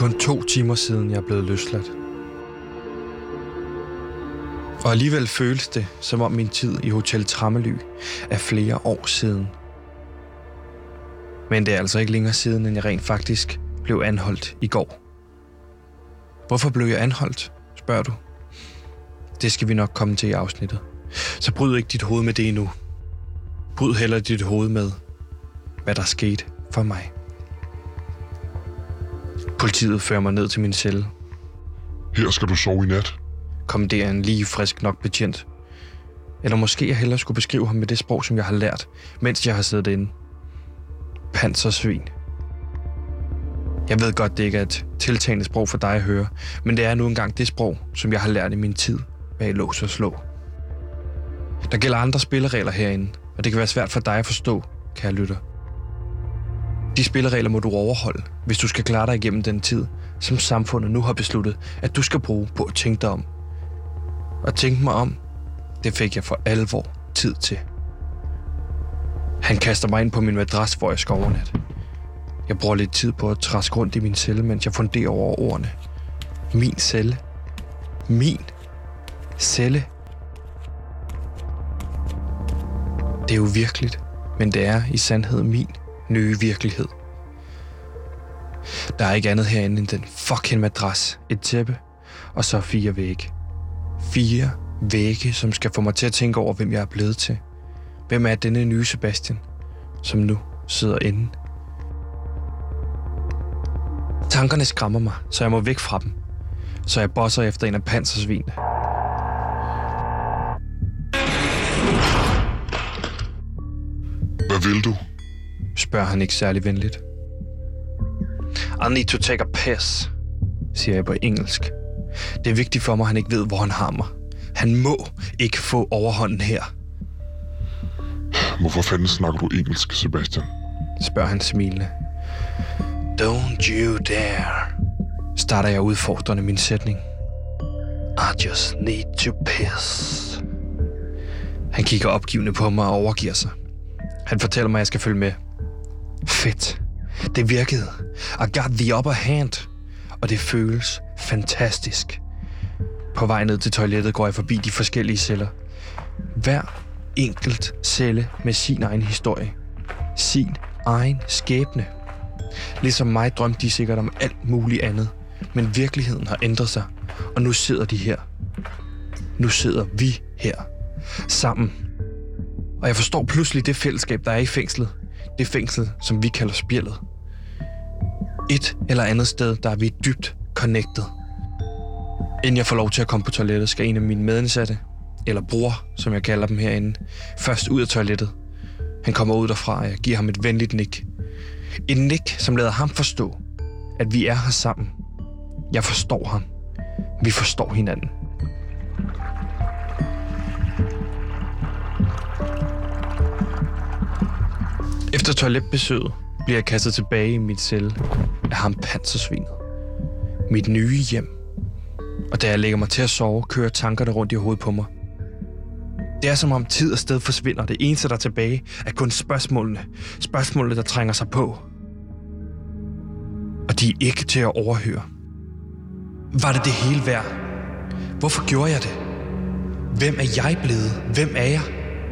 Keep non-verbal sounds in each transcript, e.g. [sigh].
Kun to timer siden, jeg er blevet løsladt. Og alligevel føles det, som om min tid i Hotel Trammely er flere år siden. Men det er altså ikke længere siden, end jeg rent faktisk blev anholdt i går. Hvorfor blev jeg anholdt, spørger du? Det skal vi nok komme til i afsnittet. Så bryd ikke dit hoved med det endnu. Bryd heller dit hoved med, hvad der skete for mig. Politiet fører mig ned til min celle. Her skal du sove i nat. Kommanderer en lige frisk nok betjent. Eller måske jeg hellere skulle beskrive ham med det sprog, som jeg har lært, mens jeg har siddet inde. Pansersvin. Jeg ved godt, det ikke er et tiltagende sprog for dig at høre, men det er nu engang det sprog, som jeg har lært i min tid bag lås og slå. Der gælder andre spilleregler herinde, og det kan være svært for dig at forstå, kære lytter. De spilleregler må du overholde, hvis du skal klare dig igennem den tid, som samfundet nu har besluttet, at du skal bruge på at tænke dig om. Og tænke mig om, det fik jeg for alvor tid til. Han kaster mig ind på min madras, hvor jeg skal overnatte. Jeg bruger lidt tid på at træske rundt i min celle, mens jeg funderer over ordene. Min celle. Min celle. Det er jo virkeligt, men det er i sandhed min nye virkelighed. Der er ikke andet herinde end den fucking madras, et tæppe og så fire vægge. Fire vægge, som skal få mig til at tænke over, hvem jeg er blevet til. Hvem er denne nye Sebastian, som nu sidder inde? Tankerne skræmmer mig, så jeg må væk fra dem. Så jeg bosser efter en af pansersvinene. Hvad vil du? Spørger han ikke særlig venligt. I need to take a piss, siger jeg på engelsk. Det er vigtigt for mig, at han ikke ved, hvor han har mig. Han må ikke få overhånden her, Hvorfor fanden snakker du engelsk, Sebastian? spørger han smilende. Don't you dare, starter jeg udfordrende min sætning. I just need to piss. Han kigger opgivende på mig og overgiver sig. Han fortæller mig, at jeg skal følge med. Fedt. Det virkede. I got the upper hand. Og det føles fantastisk. På vej ned til toilettet går jeg forbi de forskellige celler. Hver enkelt celle med sin egen historie. Sin egen skæbne. Ligesom mig drømte de sikkert om alt muligt andet. Men virkeligheden har ændret sig, og nu sidder de her. Nu sidder vi her. Sammen. Og jeg forstår pludselig det fællesskab, der er i fængslet. Det fængsel, som vi kalder spjældet. Et eller andet sted, der er vi dybt connected. Inden jeg får lov til at komme på toilettet, skal en af mine medindsatte, eller bror, som jeg kalder dem herinde, først ud af toilettet. Han kommer ud derfra, og jeg giver ham et venligt nik. Et nik, som lader ham forstå, at vi er her sammen. Jeg forstår ham. Vi forstår hinanden. Efter toiletbesøget bliver jeg kastet tilbage i mit celle af ham pansersvinet. Mit nye hjem. Og da jeg lægger mig til at sove, kører tankerne rundt i hovedet på mig. Det er som om tid og sted forsvinder. Det eneste, der er tilbage, er kun spørgsmålene. Spørgsmålene, der trænger sig på. Og de er ikke til at overhøre. Var det det hele værd? Hvorfor gjorde jeg det? Hvem er jeg blevet? Hvem er jeg?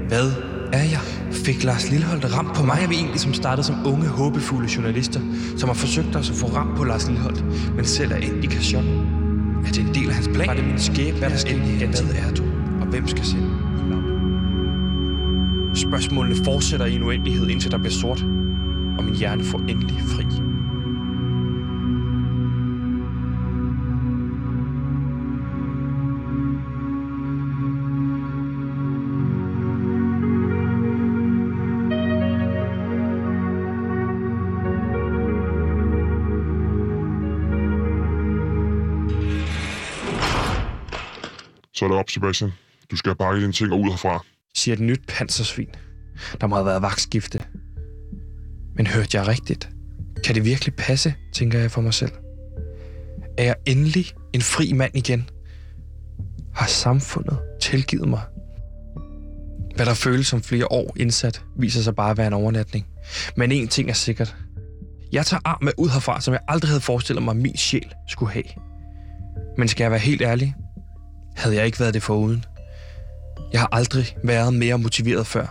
Hvad er jeg? Fik Lars Lilleholdt ramt på mig? Vi egentlig som startede som unge, håbefulde journalister, som har forsøgt os at få ramt på Lars Lilleholdt, men selv er endt i kasjon? Er det en del af hans plan? Var det min skæbne? Hvad der skete? Hvad er du? Og hvem skal sende? Spørgsmålene fortsætter i en uendelighed, indtil der bliver sort, og min hjerne får endelig fri. Så er op, Sebastian. Du skal pakke dine ting og ud herfra. siger et nyt pansersvin. Der må have været vagtskifte. Men hørte jeg rigtigt? Kan det virkelig passe, tænker jeg for mig selv. Er jeg endelig en fri mand igen? Har samfundet tilgivet mig? Hvad der føles som flere år indsat, viser sig bare at være en overnatning. Men en ting er sikkert. Jeg tager arm med ud herfra, som jeg aldrig havde forestillet mig, min sjæl skulle have. Men skal jeg være helt ærlig, havde jeg ikke været det foruden. Jeg har aldrig været mere motiveret før.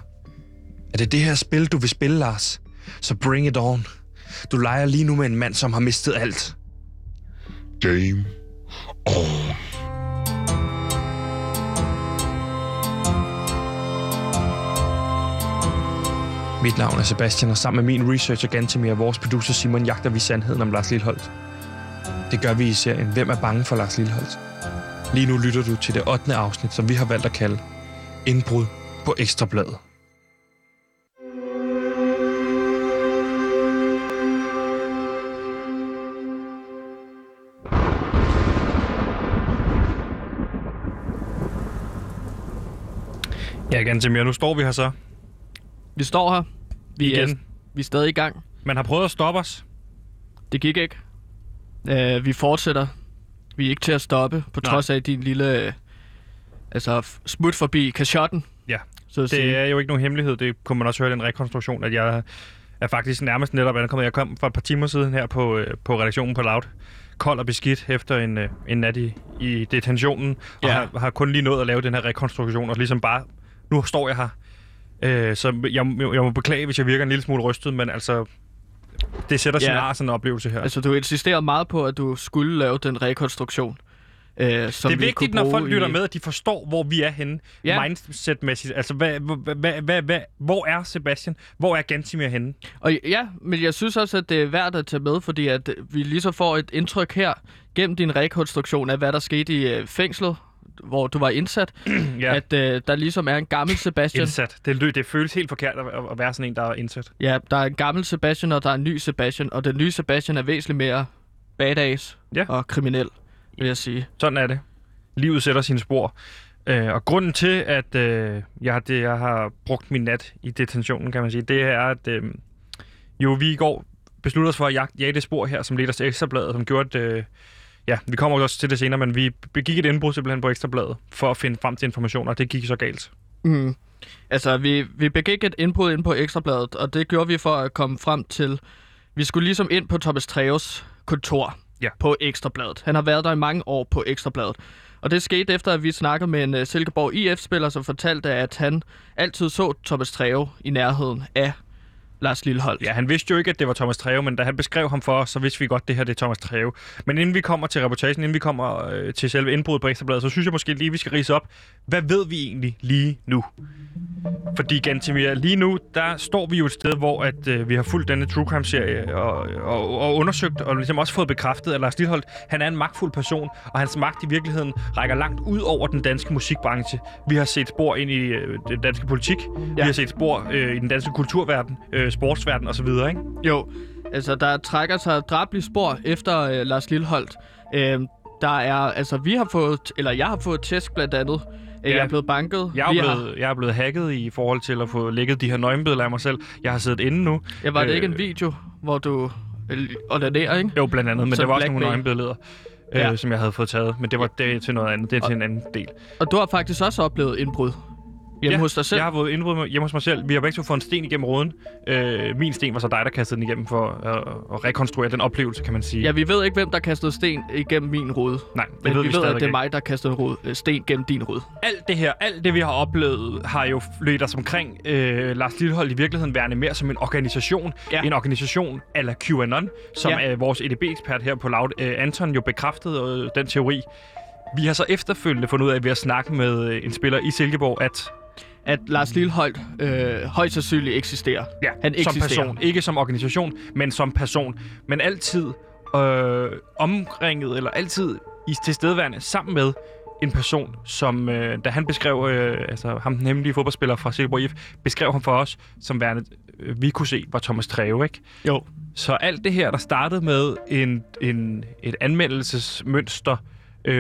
Er det det her spil, du vil spille, Lars? Så bring it on. Du leger lige nu med en mand, som har mistet alt. Game on. Mit navn er Sebastian, og sammen med min researcher Gantemir og vores producer Simon jagter vi sandheden om Lars Lilholdt. Det gør vi i serien Hvem er bange for Lars Lilholdt? Lige nu lytter du til det 8. afsnit, som vi har valgt at kalde Indbrud på Ekstrabladet. Ja, Gantemir, nu står vi her så. Vi står her. Vi er, Igen. vi er stadig i gang. Man har prøvet at stoppe os. Det gik ikke. Uh, vi fortsætter. Vi er ikke til at stoppe, på Nej. trods af din lille... øh, altså, smut forbi kashotten. Ja, Så Det sige. er jo ikke nogen hemmelighed. Det kunne man også høre i den rekonstruktion, at jeg er faktisk nærmest netop ankommet. Jeg kom for et par timer siden her på, øh, på redaktionen på Loud. Kold og beskidt efter en, øh, en nat i, i detentionen. Og Ja. har, har kun lige nået at lave den her rekonstruktion. Og ligesom bare, nu står jeg her. Øh, så jeg, jeg må beklage, hvis jeg virker en lille smule rystet, men altså, det sætter sin Ja. sådan en oplevelse her. Altså, du insisterer meget på, at du skulle lave den rekonstruktion. Øh, som det er vi vigtigt, når folk lytter i... med, at de forstår, hvor vi er henne Ja. mindset-mæssigt. Altså, hvad, hvad, hvad, hvad, hvad, hvor er Sebastian? Hvor er Gantimir henne? Og ja, men jeg synes også, at det er værd at tage med, fordi at vi lige så får et indtryk her, gennem din rekonstruktion af, hvad der skete i øh, fængslet, hvor du var indsat, [clears throat] Ja. at øh, der ligesom er en gammel Sebastian. Indsat. Det, det føles helt forkert at, at være sådan en, der er indsat. Ja, der er en gammel Sebastian, og der er en ny Sebastian, og den nye Sebastian er væsentligt mere badass Ja. og kriminel, vil jeg sige. Sådan er det. Livet sætter sine spor. Øh, og grunden til, at øh, jeg, har- det, jeg har brugt min nat i detentionen, kan man sige, det er, at øh, jo, vi i går besluttede os for at jage det spor her, som ledte os til Ekstrabladet, som gjorde, at øh, ja, vi kommer også til det senere, men vi begik et indbrud simpelthen på Ekstrabladet for at finde frem til informationer, og det gik så galt. Mm. Altså, vi, vi begik et indbrud ind på Ekstrabladet, og det gjorde vi for at komme frem til... Vi skulle ligesom ind på Thomas Treves kontor Ja. på Ekstrabladet. Han har været der i mange år på Ekstrabladet. Og det skete efter, at vi snakkede med en uh, Silkeborg IF-spiller, som fortalte, at han altid så Thomas Treve i nærheden af Lars Lilleholdt. Ja, han vidste jo ikke, at det var Thomas Treve, men da han beskrev ham for os, så vidste vi godt, at det her det er Thomas Treve. Men inden vi kommer til reportagen, inden vi kommer øh, til selve indbruddet på Ekstrabladet, så synes jeg måske lige, vi skal rise op. Hvad ved vi egentlig lige nu? Fordi Gantemir, lige nu, der står vi jo et sted, hvor at, øh, vi har fulgt denne True Crime-serie og, og, og undersøgt, og ligesom også fået bekræftet, at Lars Lilholdt, han er en magtfuld person, og hans magt i virkeligheden rækker langt ud over den danske musikbranche. Vi har set spor ind i øh, den danske politik, ja. vi har set spor øh, i den danske kulturverden, øh, sportsverden osv., ikke? Jo, altså der trækker sig drabelige spor efter øh, Lars Lilleholdt. Øh, der er, altså vi har fået, eller jeg har fået tæsk blandt andet. Øh, Ja. Jeg er blevet banket. Jeg er, vi jo har, blevet, jeg er blevet hacket i forhold til at få lækket de her nøgenbilleder af mig selv. Jeg har siddet inde nu. ja, var det øh, ikke en video, hvor du øh, onanerer, ikke? Jo, blandt andet, men Så det var også nogle nøgenbilleder, øh, Ja. som jeg havde fået taget. Men det var det til noget andet. Det er til en anden del. Og du har faktisk også oplevet indbrud hjemme ja, hos dig selv. Jeg har fået indbrud hjemme hos mig selv. Vi har begge to fået en sten igennem ruden. Øh, min sten var så dig, der kastede den igennem for øh, at rekonstruere den oplevelse, kan man sige. Ja, vi ved ikke, hvem der kastede sten igennem min rude. Nej, det Men ved vi, vi, ved, at det er mig, der kastede rude, øh, sten gennem din rude. Alt det her, alt det vi har oplevet, har jo lødt os omkring øh, Lars Lillehold i virkeligheden værende mere som en organisation. Ja. En organisation ala QAnon, som Ja. ja. øh, vores EDB-ekspert her på Loud, øh, Anton, jo bekræftede øh, den teori. Vi har så efterfølgende fundet ud af ved at snakke med øh, en spiller i Silkeborg, at At Lars Lilleholdt øh, højst sandsynligt eksisterer. ja, Han som eksisterer. person, ikke som organisation, men som person, men altid øh, omringet, eller altid i tilstedeværende sammen med en person, som, øh, da han beskrev, øh, altså ham den hemmelige fodboldspiller fra Silkeborg IF, beskrev ham for os, som værende, øh, vi kunne se, var Thomas Treve, ikke? Jo. Så alt det her, der startede med en, en, et anmeldelsesmønster øh,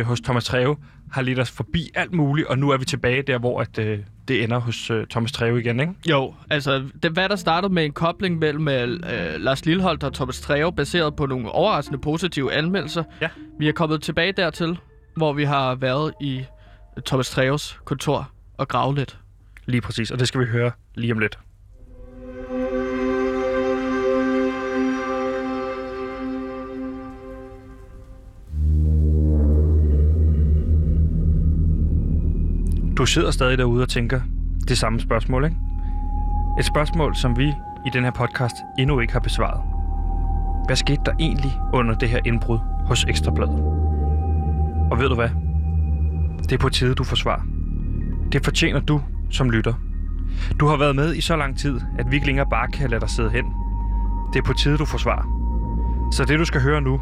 hos Thomas Treve, har lidt os forbi alt muligt, og nu er vi tilbage der, hvor at, øh, det ender hos øh, Thomas Treve igen, ikke? Jo, altså det, hvad der startede med en kobling mellem øh, Lars Lilleholdt og Thomas Treve, baseret på nogle overraskende positive anmeldelser. Ja. Vi er kommet tilbage dertil, hvor vi har været i Thomas Treves kontor og gravet lidt. Lige præcis, og det skal vi høre lige om lidt. Du sidder stadig derude og tænker det samme spørgsmål, ikke? Et spørgsmål, som vi i den her podcast endnu ikke har besvaret. Hvad skete der egentlig under det her indbrud hos Ekstrabladet? Og ved du hvad? Det er på tide, du får svar. Det fortjener du som lytter. Du har været med i så lang tid, at vi ikke længere bare kan lade dig sidde hen. Det er på tide, du får svar. Så det, du skal høre nu,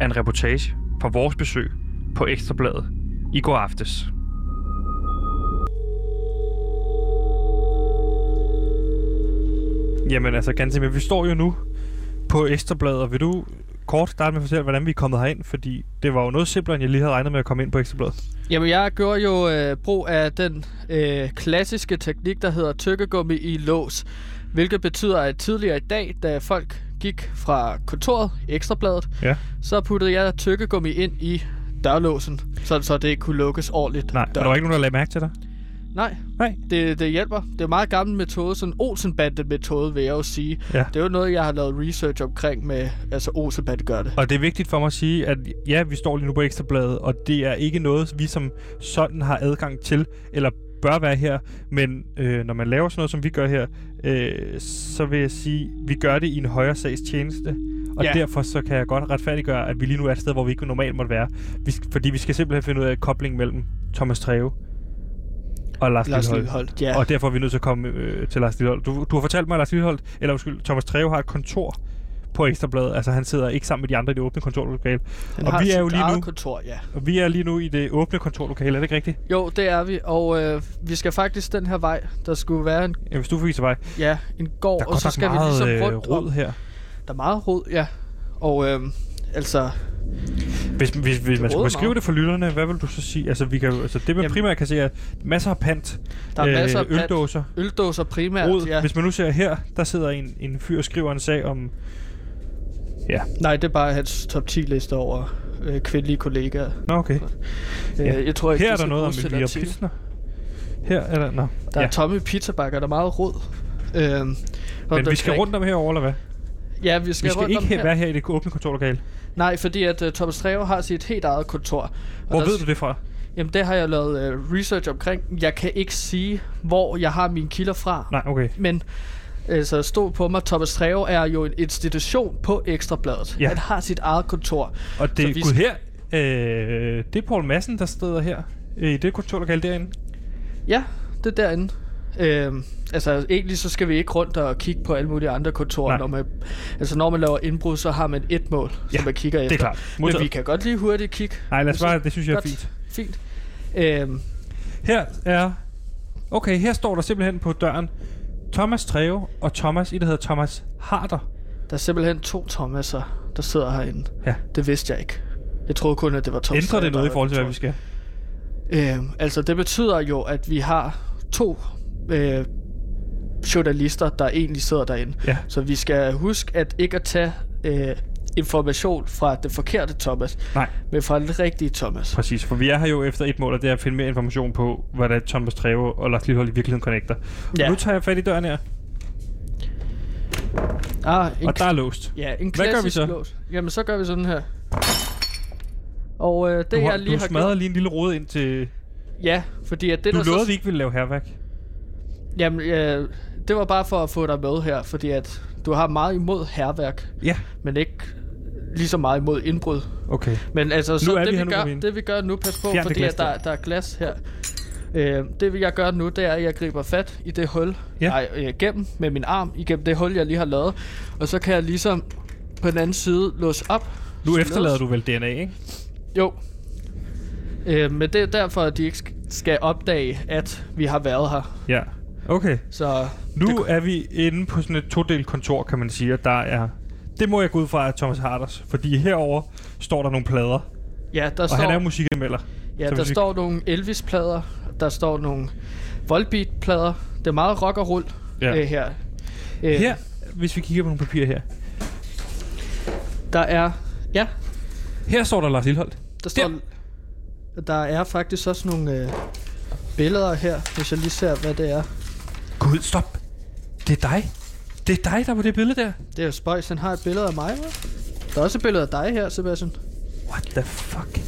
er en reportage fra vores besøg på Ekstrabladet i går aftes. Jamen altså, Gansimir, vi står jo nu på Ekstrabladet, og vil du kort starte med at fortælle, hvordan vi er kommet herind? Fordi det var jo noget simplere, end jeg lige havde regnet med at komme ind på Ekstrabladet. Jamen, jeg gjorde jo øh, brug af den øh, klassiske teknik, der hedder tykkegummi i lås. Hvilket betyder, at tidligere i dag, da folk gik fra kontoret, Ekstrabladet, Ja. så puttede jeg tykkegummi ind i dørlåsen, så, så det kunne lukkes ordentligt. Nej, der var ikke nogen, der lagde mærke til dig? Nej, Nej. det, det hjælper. Det er en meget gammel metode, sådan en Olsenbande-metode, vil jeg jo sige. Ja. Det er jo noget, jeg har lavet research omkring med, altså Olsenbande gør det. Og det er vigtigt for mig at sige, at ja, vi står lige nu på Ekstrabladet, og det er ikke noget, vi som sådan har adgang til, eller bør være her. Men øh, når man laver sådan noget, som vi gør her, øh, så vil jeg sige, vi gør det i en højere sags tjeneste. Og Ja. derfor så kan jeg godt retfærdiggøre, at vi lige nu er et sted, hvor vi ikke normalt måtte være. Vi, fordi vi skal simpelthen finde ud af koblingen mellem Thomas Treve og Lars, Lars Lillehold. Lilleholdt, ja. Og derfor er vi nødt til at komme øh, til Lars Lillehold. Du, du har fortalt mig, at Lars Lillehold, eller undskyld, Thomas Treve har et kontor på Ekstrabladet. Altså han sidder ikke sammen med de andre i det åbne kontorlokale. Han og vi er jo lige nu- kontor, ja. Og vi er lige nu i det åbne kontorlokale, er det ikke rigtigt? Jo, det er vi, og øh, vi skal faktisk den her vej. Der skulle være en, Ja, hvis du viser vej. ja, en gård, og så skal vi meget ligesom øh, rundt om. rod her. Der er meget rod, ja. Og øh, altså, Hvis, hvis, hvis man skulle beskrive meget. det for lytterne, hvad vil du så sige? Altså, vi kan, altså det man Jamen- primært kan se er masser af pant, der er masser af pant. øldåser, Øldåser primært, rod. ja. Hvis man nu ser her, der sidder en, en fyr og skriver en sag om... Ja, Nej, det er bare hans top 10 liste over øh, kvindelige kollegaer. nå okay. Øh, Ja. jeg tror ikke, Her er der noget om artikel. Pilsner. Her er der... Nå. Der er ja. tomme pizzabakker, der er meget rod. Øh, Men vi skal rundt om herover eller hvad? Ja, vi skal, Vi skal rundt om ikke her. være her i det åbne kontorlokale. Nej, fordi at uh, Thomas Treve har sit helt eget kontor. Og Hvor der ved du det fra? Jamen, det har jeg lavet uh, research omkring. Jeg kan ikke sige, hvor jeg har mine kilder fra. Nej, okay. Men altså, stod på mig, Thomas Treve er jo en institution på Ekstrabladet. Ja. Han har sit eget kontor. Og det er vi her, øh, det er Paul Madsen, der sidder her i det kontorlokale derinde. Ja, det er derinde. Øhm, altså egentlig så skal vi ikke rundt og kigge på alle mulige andre kontorer. Nej. Når man, altså når man laver indbrud, så har man et mål, Ja, som man kigger efter. Det er klart. Men Modtaget. vi kan godt lige hurtigt kigge. Nej, lad os bare, det synes jeg er Godt. fint. Fint. Øhm, Her er... Okay, her står der simpelthen på døren Thomas Treve og Thomas, i der hedder Thomas Harder. der er simpelthen to Thomaser, der sidder herinde. Ja. Det vidste jeg ikke. Jeg troede kun, at det var Thomas. Ændrer det noget i forhold til, hvad vi skal? Øhm, altså det betyder jo, at vi har to øh, journalister, der egentlig sidder derinde. Ja. Så vi skal huske at ikke at tage øh, information fra det forkerte Thomas, Nej, men fra den rigtige Thomas. præcis. For vi er her jo efter et mål, og det er at finde mere information på, hvordan Thomas Treve og Lars Lillehold i virkeligheden connecter. Ja. Nu tager jeg fat i døren her, Ah, en og der er låst. Ja, en Hvad gør vi så? lås. Jamen, så gør vi sådan her. Og øh, det, Du, har, jeg lige du har smadrer gjort... lige en lille rode ind til... Ja, fordi at det, Du der lovede, så... vi ikke ville lave herværk. Jamen, øh, det var bare for at få dig med her, fordi at du har meget imod herværk, Ja, men ikke lige så meget imod indbrud. okay. Men altså, så er det, vi vi her nu, gør, det vi gør nu, pas på, Fjern det fordi glas at der, der er glas her. Øh, det jeg gør nu, det er, at jeg griber fat i det hul, Ja. nej, øh, gennem med min arm, igennem det hul, jeg lige har lavet. Og så kan jeg ligesom på den anden side låse op. Nu efterlader du vel DNA, ikke? Jo. Øh, men det er derfor, at de ikke sk- skal opdage, at vi har været her. Ja. Okay. Så Nu det, er vi inde på sådan et todelt kontor, kan man sige, og der er... Det må jeg gå ud fra af Thomas Harders, fordi herover står der nogle plader, ja, der og står, han er musikanmelder. ja, der vi- står nogle Elvis-plader, der står nogle Volbeat-plader. Det er meget rock og roll Ja. øh, her. Øh, Her, hvis vi kigger på nogle papirer her. Der er, ja, Her står der Lars Lilleholdt. der står, der er faktisk også nogle øh, billeder her, hvis jeg lige ser, hvad det er. Gud, stop. Det er dig. Det er dig, der er på det billede der. Det er jo spøjs, han har et billede af mig, hva'? Der er også et billede af dig her, Sebastian. What the fuck?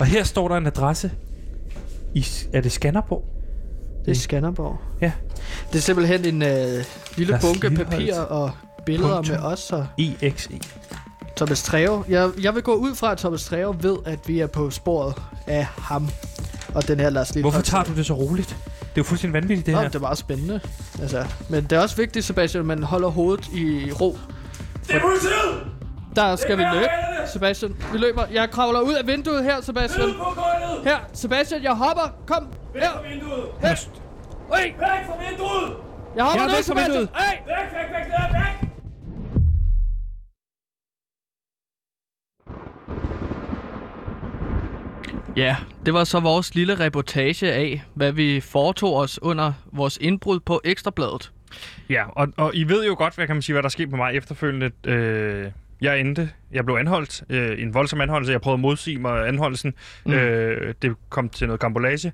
Og her står der en adresse. I, er det Skanderborg? Det er Skanderborg. Ja. Det er simpelthen en øh, lille Lars bunke papir og billeder Punktum. med os og EXE. Thomas Treve. Jeg, jeg vil gå ud fra, at Thomas Treve ved, at vi er på sporet af ham og den her Lars Lilholt. Hvorfor tager du det så roligt? Det er jo fuldstændig vanvittigt, det Nå, her. det er meget spændende. Altså, men det er også vigtigt, Sebastian, at man holder hovedet i ro. Det er politiet! Der skal vi løbe. Sebastian, vi løber. Jeg kravler ud af vinduet her, Sebastian. Ud på gulvet! Her, Sebastian, jeg hopper. Kom. Væk Her. fra vinduet! Væk. Væk! Væk fra vinduet! Jeg hopper Jeg er ned, Sebastian. vinduet. Hey. Væk, væk, væk, væk, væk! Ja, det var så vores lille reportage af, hvad vi foretog os under vores indbrud på Ekstrabladet. Ja, og, og I ved jo godt, hvad kan man sige, hvad der skete med mig efterfølgende. Øh, jeg endte, jeg blev anholdt, øh, en voldsom anholdelse. Jeg prøvede at modsige mig anholdelsen. Mm. Øh, det kom til noget kambolage,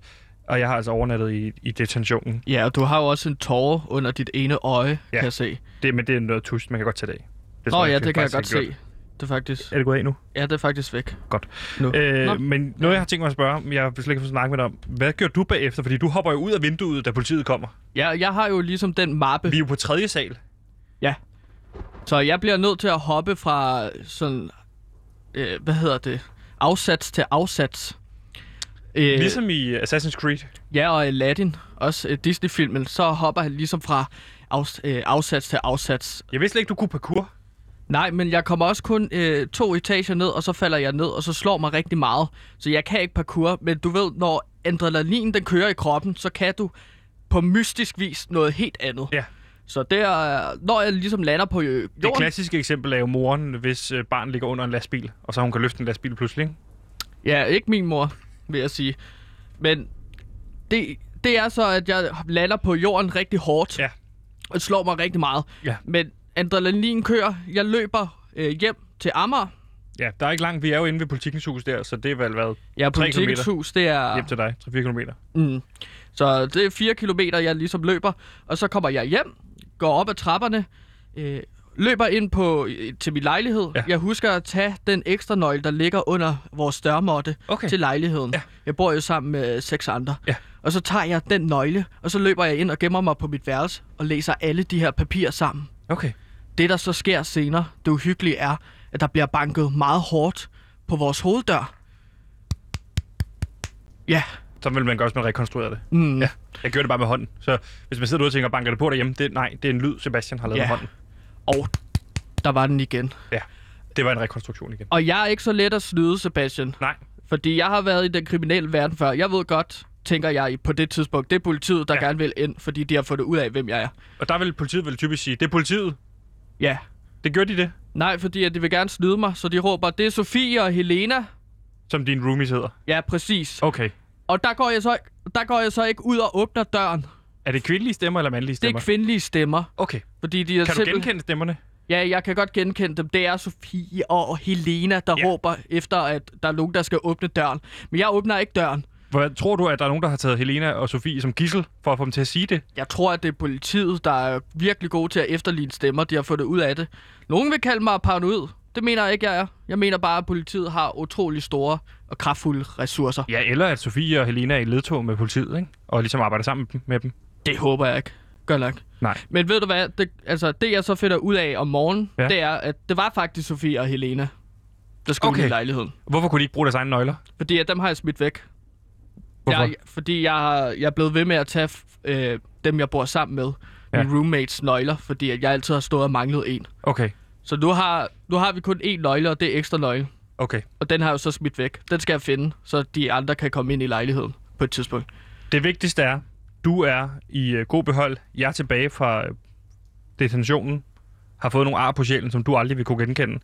og jeg har altså overnattet i, i detentionen. Ja, og du har jo også en tåre under dit ene øje, ja. Kan jeg se. Det, men det er noget tusk, man kan godt tage det af. Det Nå ja, det kan jeg godt se. Det er faktisk... Er det gået af nu? Ja, det er faktisk væk. Godt. Nu. Nå. Øh, men noget, jeg har tænkt mig at spørge, men jeg vil slet ikke få snakket med dig om. Hvad gør du bagefter? Fordi du hopper jo ud af vinduet, da politiet kommer. Ja, jeg har jo ligesom den mappe. Vi er jo på tredje sal. Så jeg bliver nødt til at hoppe fra sådan... Øh, hvad hedder det? Afsats til afsats. Øh, Ligesom i Assassin's Creed. Ja, og Aladdin, også øh, Disney-filmen, så hopper han ligesom fra afs, øh, afsats til afsats. Jeg vidste slet ikke, du kunne parkour. Nej, men jeg kommer også kun øh, to etager ned, og så falder jeg ned, og så slår mig rigtig meget. Så jeg kan ikke parkour, men du ved, når adrenalin den kører i kroppen, så kan du på mystisk vis noget helt andet. Ja. Så det er, når jeg ligesom lander på øh, jorden... Det klassiske eksempel er jo moren, hvis øh, barn ligger under en lastbil, og så hun kan løfte en lastbil pludselig. Ja, ikke min mor, vil jeg sige. Men det, det er så, at jeg lander på jorden rigtig hårdt. Ja. Og slår mig rigtig meget. Ja. Men adrenalin kører. Jeg løber øh, hjem til Amager. Ja, der er ikke langt. Vi er jo inde ved politikens hus der, så det er vel på Tre Politikens hus, det er... Hjem til dig. 3-4 km. Mm. Så det er 4 kilometer, jeg ligesom løber. Og så kommer jeg hjem, går op ad trapperne, øh, løber ind på øh, til min lejlighed. Ja. Jeg husker at tage den ekstra nøgle, der ligger under vores dørmåtte Okay. til lejligheden. Ja. Jeg bor jo sammen med seks andre. Ja. Og så tager jeg den nøgle, og så løber jeg ind og gemmer mig på mit værelse og læser alle de her papirer sammen. Okay. Det, der så sker senere, det uhyggelige er, at der bliver banket meget hårdt på vores hoveddør. Ja. Så vil man gøre, hvis man rekonstruerer det. Mm. Ja. Jeg gør det bare med hånden. Så hvis man sidder derude og tænker, banker det på derhjemme, det, nej, det er en lyd, Sebastian har lavet Ja. med hånden. Og der var den igen. Ja. Det var en rekonstruktion igen. Og jeg er ikke så let at snyde, Sebastian. Nej. Fordi jeg har været i den kriminelle verden før. Jeg ved godt, tænker jeg på det tidspunkt, det er politiet, der Ja. ja. gerne vil ind, fordi de har fundet ud af, hvem jeg er. Og der vil politiet vel typisk sige, det er politiet. Ja. Det gør de det, Nej, fordi at de vil gerne snyde mig, så de råber, det er Sofie og Helena. som din roomies hedder. Ja, præcis. Okay. Og der går, jeg så, der går jeg så ikke ud og åbner døren. Er det kvindelige stemmer eller mandlige Det stemmer? er kvindelige stemmer. Okay. Fordi de er Kan du simpel- genkende stemmerne? Ja, jeg kan godt genkende dem. Det er Sofie og Helena, der ja. råber efter, at der er nogen, der skal åbne døren. Men jeg åbner ikke døren. Hvor, tror du, at der er nogen, der har taget Helena og Sofie som gissel for at få dem til at sige det? Jeg tror, at det er politiet, der er virkelig gode til at efterligne stemmer. De har fundet ud af det. Nogen vil kalde mig paranoid. Det mener jeg ikke, jeg er. Jeg mener bare, at politiet har utrolig store og kraftfulde ressourcer. Ja, eller at Sofie og Helena er i ledtog med politiet, ikke? Og ligesom arbejder sammen med dem. Det håber jeg ikke. Gør nok. Nej. Men ved du hvad? Det, altså, det jeg så finder ud af om morgenen, Ja. det er, at det var faktisk Sofie og Helena, der skulle okay. i lejligheden. Hvorfor kunne de ikke bruge deres egne nøgler? Fordi at dem har jeg smidt væk. Hvorfor? Jeg, fordi jeg, har- jeg er blevet ved med at tage øh, dem, jeg bor sammen med, Ja. mine roommates nøgler, fordi at jeg altid har stået og manglet en. Okay. Så nu har, nu har vi kun én nøgle, og det er ekstra nøgle. Okay. Og den har jeg jo så smidt væk. Den skal jeg finde, så de andre kan komme ind i lejligheden på et tidspunkt. Det vigtigste er, du er i uh, god behold. Jeg er tilbage fra øh, detentionen. Har fået nogle ar på sjælen, som du aldrig vil kunne genkende.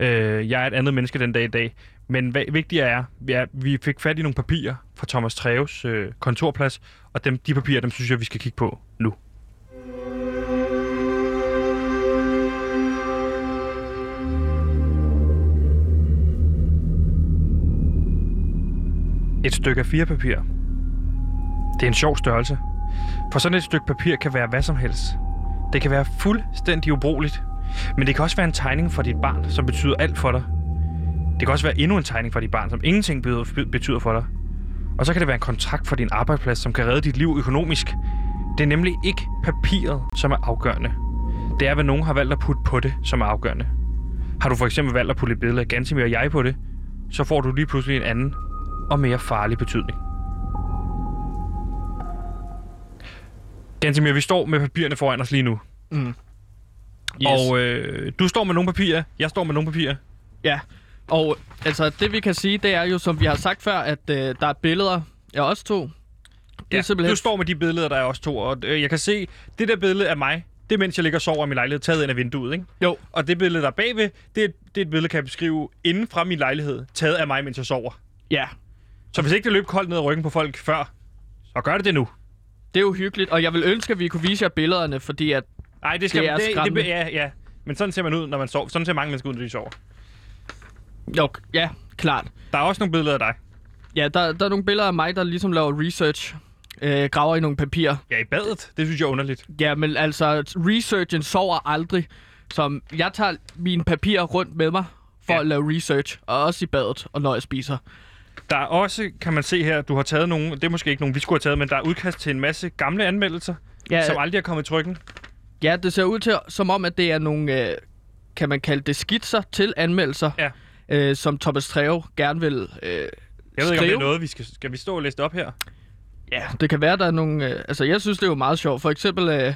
Øh, jeg er et andet menneske den dag i dag. Men hvad vigtigere er, ja, vi fik fat i nogle papirer fra Thomas Treves øh, kontorplads, og dem, de papirer, dem synes jeg, vi skal kigge på nu. Et stykke af fire papir. Det er en sjov størrelse. For sådan et stykke papir kan være hvad som helst. Det kan være fuldstændig ubrugeligt. Men det kan også være en tegning for dit barn, som betyder alt for dig. Det kan også være endnu en tegning for dit barn, som ingenting betyder- for dig. Og så kan det være en kontrakt for din arbejdsplads, som kan redde dit liv økonomisk. Det er nemlig ikke papiret, som er afgørende. Det er, hvad nogen har valgt at putte på det, som er afgørende. Har du for eksempel valgt at putte et billede af Gansimir og jeg på det, så får du lige pludselig en anden og mere farlig betydning. Gansimir, vi står med papirerne foran os lige nu. Mm. Yes. Og øh, du står med nogle papirer, jeg står med nogle papirer. Ja, og altså det vi kan sige, det er jo, som vi har sagt før, at øh, der er billeder af os to. Det er simpelthen... Du står med de billeder, der er også to, og øh, jeg kan se, det der billede af mig, det er mens jeg ligger og sover i min lejlighed, taget ind af vinduet, ikke? Jo, Og det billede, der er bagved, det er, det er et billede, kan jeg beskrive, inden fra min lejlighed, taget af mig, mens jeg sover. ja. Så hvis ikke det løb koldt ned ad ryggen på folk før, så gør det det nu. Det er jo hyggeligt, og jeg vil ønske, at vi kunne vise jer billederne, fordi at... Nej, det skal Det er det, det, skræmmende. ja, ja. Men sådan ser man ud, når man sover. Sådan ser mange mennesker ud, når de sover. Jo, ja, klart. Der er også nogle billeder af dig. Ja, der, der er nogle billeder af mig, der ligesom laver research. Øh, graver i nogle papirer. Ja, i badet. Det synes jeg er underligt. Ja, men altså, researchen sover aldrig. Så jeg tager mine papirer rundt med mig for ja. at lave research. Og også i badet, og når jeg spiser. Der er også, kan man se her, du har taget nogle, det er måske ikke nogen, vi skulle have taget, men der er udkast til en masse gamle anmeldelser, Ja, som aldrig er kommet i trykken. Ja, det ser ud til, som om, at det er nogle, øh, kan man kalde det, skitser til anmeldelser, Ja. øh, som Thomas Treve gerne vil øh, Jeg ved ikke, om det skrive. er noget, vi skal, skal vi stå og læse op her? Ja, det kan være, der er nogle... Øh, altså, jeg synes, det er jo meget sjovt. For eksempel øh,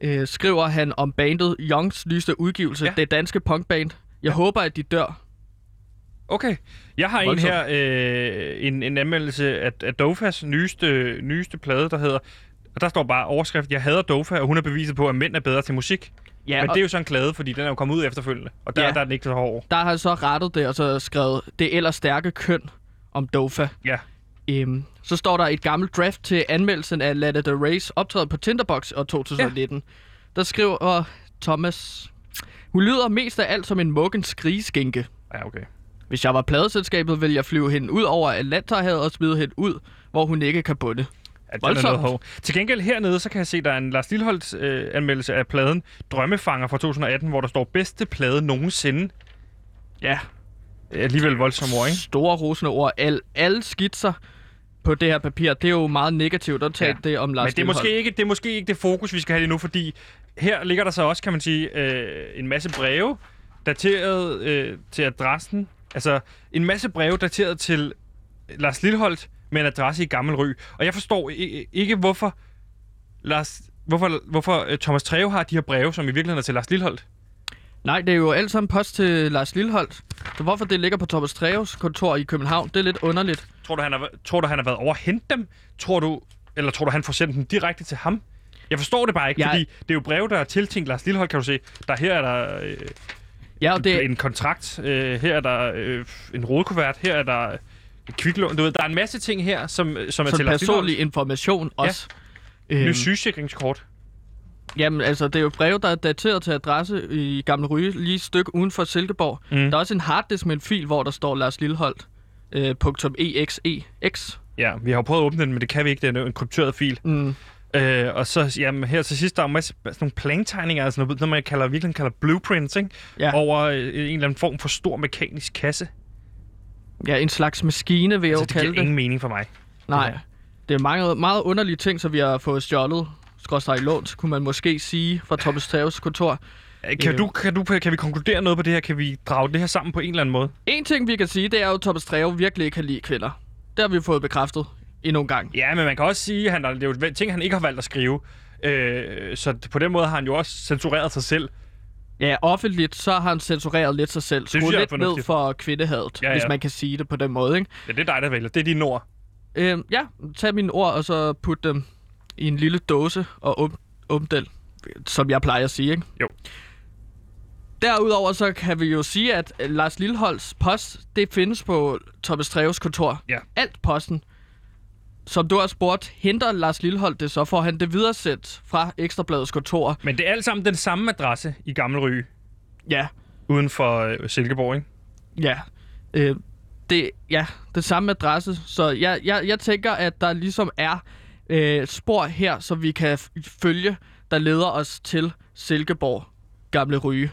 øh, skriver han om bandet Youngs nyeste udgivelse. Ja. Det danske punkband. Jeg ja. håber, at de dør. Okay. Jeg har en Voldsomt. her, øh, en, en anmeldelse af, af Dofas nyeste, nyeste plade, der hedder... Og der står bare overskrift, jeg hader Dofa, og hun er beviset på, at mænd er bedre til musik. Ja, Men og det er jo så en klade, fordi den er jo kommet ud efterfølgende. Og der, ja. Der er den ikke så hård. der har jeg så rettet det, og så skrevet det ellers stærke køn om Dofa. Ja. Øhm, så står der et gammelt draft til anmeldelsen af Lana Del Rey's optræden på Tinderbox år 2019. Ja. Der skriver Thomas... Hun lyder mest af alt som en muggen skrigeskinke. Ja, okay. Hvis jeg var pladeselskabet, ville jeg flyve hende ud over Atlanterhavet og smide hende ud, hvor hun ikke kan bunde. Den er noget hård. Til gengæld hernede, så kan jeg se, der er en Lars Lilholdt øh, anmeldelse af pladen Drømmefanger fra 2018, hvor der står bedste plade nogensinde. Ja, Alligevel voldsomme ord, ikke? store rosende ord. Al, alle skitser på det her papir, det er jo meget negativt at tale Ja. det om Lars Men det er, måske ikke, det er måske ikke det fokus, vi skal have lige nu, fordi her ligger der så også, kan man sige, øh, en masse breve, dateret øh, til adressen. Altså, en masse breve dateret til Lars Lilholdt med en adresse i Gammel Ry. Og jeg forstår ikke, hvorfor, Lars, hvorfor, hvorfor øh, Thomas Treve har de her breve, som i virkeligheden er til Lars Lilholdt. Nej, det er jo alt sammen post til Lars Lilholdt. Så hvorfor det ligger på Thomas Treves kontor i København, det er lidt underligt. Tror du, han har, tror du, han har været over at hente dem? Tror du, eller tror du, han får sendt dem direkte til ham? Jeg forstår det bare ikke, Jeg- fordi det er jo breve, der er tiltænkt Lars Lilholdt, kan du se. Der her er der øh, Ja, og det... en kontrakt, øh, her er der øh, en rådkuvert, her er der kviklån. Du ved, der er en masse ting her, som, som er til personlig information også. Lilholdt. Øhm, Ny sygesikringskort. jamen, altså, det er jo brev, der er dateret til adresse i Gamle Ryge, lige et stykke uden for Silkeborg. Mm. Der er også en harddisk med en fil, hvor der står Lars Lilholdt. Øh, .exex. Ja, vi har jo prøvet at åbne den, men det kan vi ikke. Det er en krypteret fil. Mm. Øh, og så jamen, her til sidst, der er en masse sådan nogle plantegninger, altså noget, noget man kalder, virkelig kalder blueprints, ikke? Ja. over øh, en eller anden form for stor mekanisk kasse. Ja, en slags maskine, vil jeg Så jo Altså, det giver kalde det. ingen mening for mig. Nej, her. det er mange, meget underlige ting, som vi har fået stjålet. Skråstrej lånt, kunne man måske sige, fra Thomas Treves kontor. Kan, Øh. du, kan, du, kan vi konkludere noget på det her? Kan vi drage det her sammen på en eller anden måde? En ting, vi kan sige, det er jo, at Thomas Treve virkelig ikke kan lide kvinder. Det har vi fået bekræftet endnu en gang. Ja, men man kan også sige, at han, det er jo ting, han ikke har valgt at skrive. Øh, så på den måde har han jo også censureret sig selv. Ja, offentligt, så har han censureret lidt sig selv. Skruet lidt ned for kvindehadet, Ja, ja, hvis man kan sige det på den måde, ikke? Ja, det er dig, der vælger. Det er dine ord. Øhm, ja, tag mine ord, og så put dem i en lille dåse og åbn den, som jeg plejer at sige, ikke? Jo. Derudover så kan vi jo sige, at øh, Lars Lilholds post, det findes på Thomas Treves kontor. Ja. Alt posten. Som du har spurgt, henter Lars Lilhold det, så får han det videresendt fra Ekstrabladets kontor. Men det er alt sammen den samme adresse i Gammel Ryge, Ja, uden for øh, Silkeborg, ikke? ja. Øh, det, ja, det samme adresse. Så jeg, jeg, jeg tænker, at der ligesom er øh, spor her, som vi kan følge, der leder os til Silkeborg, Gamle Ryge.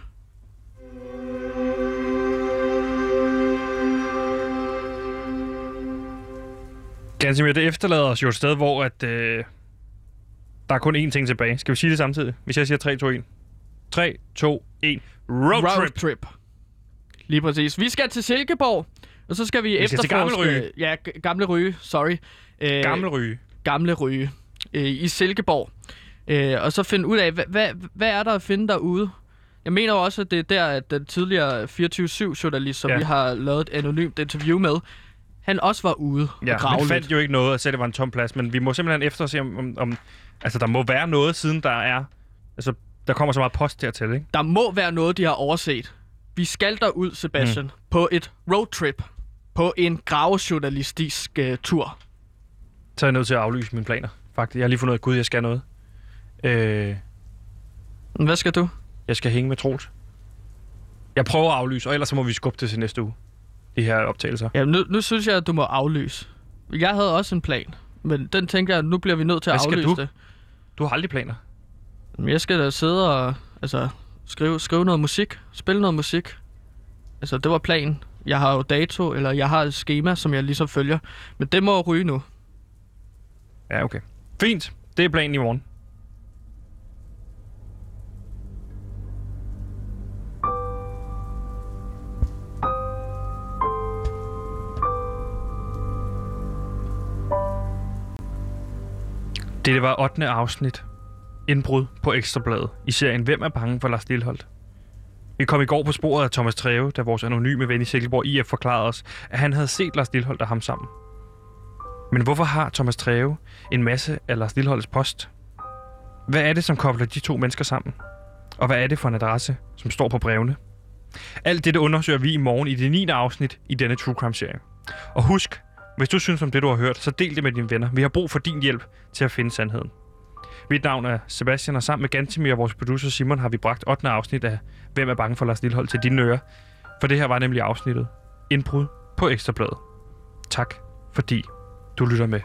Gansimir, det efterlader os jo et sted, hvor at, øh, der er kun én ting tilbage. Skal vi sige det samtidig? Hvis jeg siger 3, 2, 1. 3, 2, 1. Road, Road trip. trip. Lige præcis. Vi skal til Silkeborg, og så skal vi, Vi skal efterforske... Ryge. Ja, Gamle Ryge, sorry. Øh, Gammel ryge. Gamle Ryge øh, i Silkeborg. Øh, og så finde ud af, hvad, hvad, hvad er der at finde derude? Jeg mener også, at det er der, at den tidligere 24-7-journalist, som ja. vi har lavet et anonymt interview med, han også var ude Ja, og grave men fandt lidt. jo ikke noget, at selv det var en tom plads. Men vi må simpelthen efter se, om, om, om... Altså, der må være noget, siden der er... Altså, der kommer så meget post dertil, ikke? Der må være noget, de har overset. Vi skal derud, Sebastian, mm. på et roadtrip. På en gravejournalistisk uh, tur. Så er jeg nødt til at aflyse mine planer. Faktisk, jeg har lige fundet ud af, gud, jeg skal noget. Øh, Hvad skal du? jeg skal hænge med Troels. Jeg prøver at aflyse, og ellers så må vi skubbe det til næste uge. De her optagelser. Ja, nu, nu synes jeg, at du må aflyse. Jeg havde også en plan, men den tænker jeg, at nu bliver vi nødt til at Hvad skal aflyse du? det. Du har aldrig planer. Men Jeg skal da sidde og altså, skrive, skrive noget musik, spille noget musik. Altså, det var planen. Jeg har jo dato, eller jeg har et schema, som jeg ligesom følger. Men det må ryge nu. Ja, okay. Fint. Det er planen i morgen. Det var 8. afsnit. Indbrud på Ekstrabladet i serien Hvem er bange for Lars Lilleholdt? Vi kom i går på sporet af Thomas Treve, da vores anonyme ven i Silkeborg IF forklarede os, at han havde set Lars Lilleholdt og ham sammen. Men hvorfor har Thomas Treve en masse af Lars Lilholdts post? Hvad er det, som kobler de to mennesker sammen? Og hvad er det for en adresse, som står på brevene? Alt dette undersøger vi i morgen i det 9. afsnit i denne True Crime-serie. Og husk, hvis du synes om det, du har hørt, så del det med dine venner. Vi har brug for din hjælp til at finde sandheden. Mit navn er Sebastian, og sammen med Gantimir og vores producer Simon har vi bragt 8. afsnit af Hvem er bange for Lars Lillehold til dine ører. For det her var nemlig afsnittet Indbrud på Ekstrabladet. Tak, fordi du lytter med.